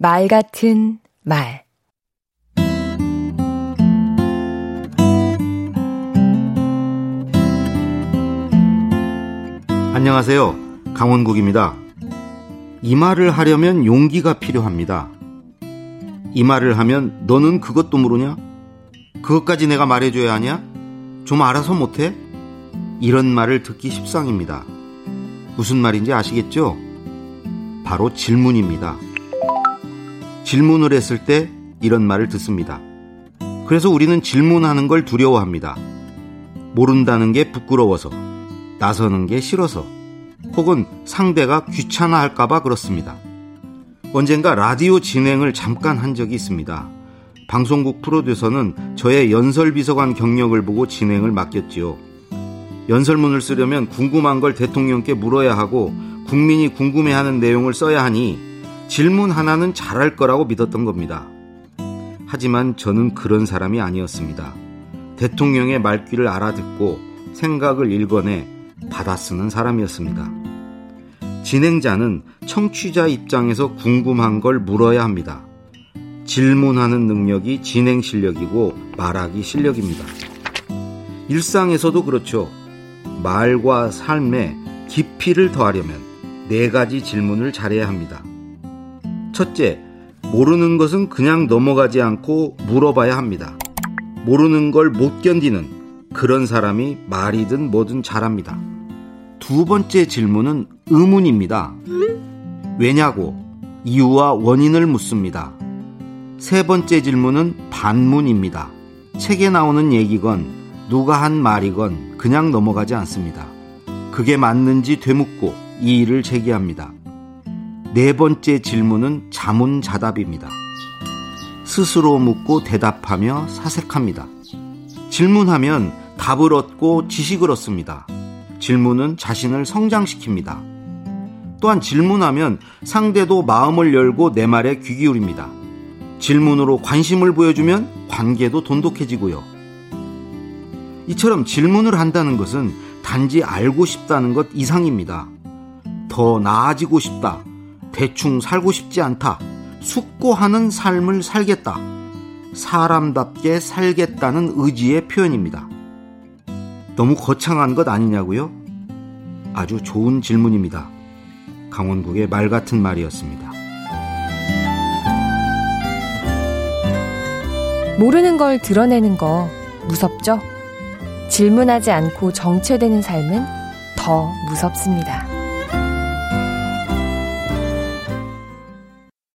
말 같은 말 안녕하세요. 강원국입니다. 이 말을 하려면 용기가 필요합니다. 이 말을 하면 너는 그것도 모르냐? 그것까지 내가 말해줘야 하냐? 좀 알아서 못해? 이런 말을 듣기 십상입니다. 무슨 말인지 아시겠죠? 바로 질문입니다. 질문을 했을 때 이런 말을 듣습니다. 그래서 우리는 질문하는 걸 두려워합니다. 모른다는 게 부끄러워서, 나서는 게 싫어서, 혹은 상대가 귀찮아 할까봐 그렇습니다. 언젠가 라디오 진행을 잠깐 한 적이 있습니다. 방송국 프로듀서는 저의 연설비서관 경력을 보고 진행을 맡겼지요. 연설문을 쓰려면 궁금한 걸 대통령께 물어야 하고 국민이 궁금해하는 내용을 써야 하니 질문 하나는 잘할 거라고 믿었던 겁니다. 하지만 저는 그런 사람이 아니었습니다. 대통령의 말귀를 알아듣고 생각을 읽어내 받아 쓰는 사람이었습니다. 진행자는 청취자 입장에서 궁금한 걸 물어야 합니다. 질문하는 능력이 진행 실력이고 말하기 실력입니다. 일상에서도 그렇죠. 말과 삶에 깊이를 더하려면 네 가지 질문을 잘해야 합니다. 첫째, 모르는 것은 그냥 넘어가지 않고 물어봐야 합니다. 모르는 걸 못 견디는 그런 사람이 말이든 뭐든 잘합니다. 두 번째 질문은 의문입니다. 왜냐고 이유와 원인을 묻습니다. 세 번째 질문은 반문입니다. 책에 나오는 얘기건 누가 한 말이건 그냥 넘어가지 않습니다. 그게 맞는지 되묻고 이의를 제기합니다. 네 번째 질문은 자문자답입니다. 스스로 묻고 대답하며 사색합니다. 질문하면 답을 얻고 지식을 얻습니다. 질문은 자신을 성장시킵니다. 또한 질문하면 상대도 마음을 열고 내 말에 귀 기울입니다. 질문으로 관심을 보여주면 관계도 돈독해지고요. 이처럼 질문을 한다는 것은 단지 알고 싶다는 것 이상입니다. 더 나아지고 싶다. 대충 살고 싶지 않다. 숙고하는 삶을 살겠다. 사람답게 살겠다는 의지의 표현입니다. 너무 거창한 것 아니냐고요? 아주 좋은 질문입니다. 강원국의 말 같은 말이었습니다. 모르는 걸 드러내는 거 무섭죠? 질문하지 않고 정체되는 삶은 더 무섭습니다.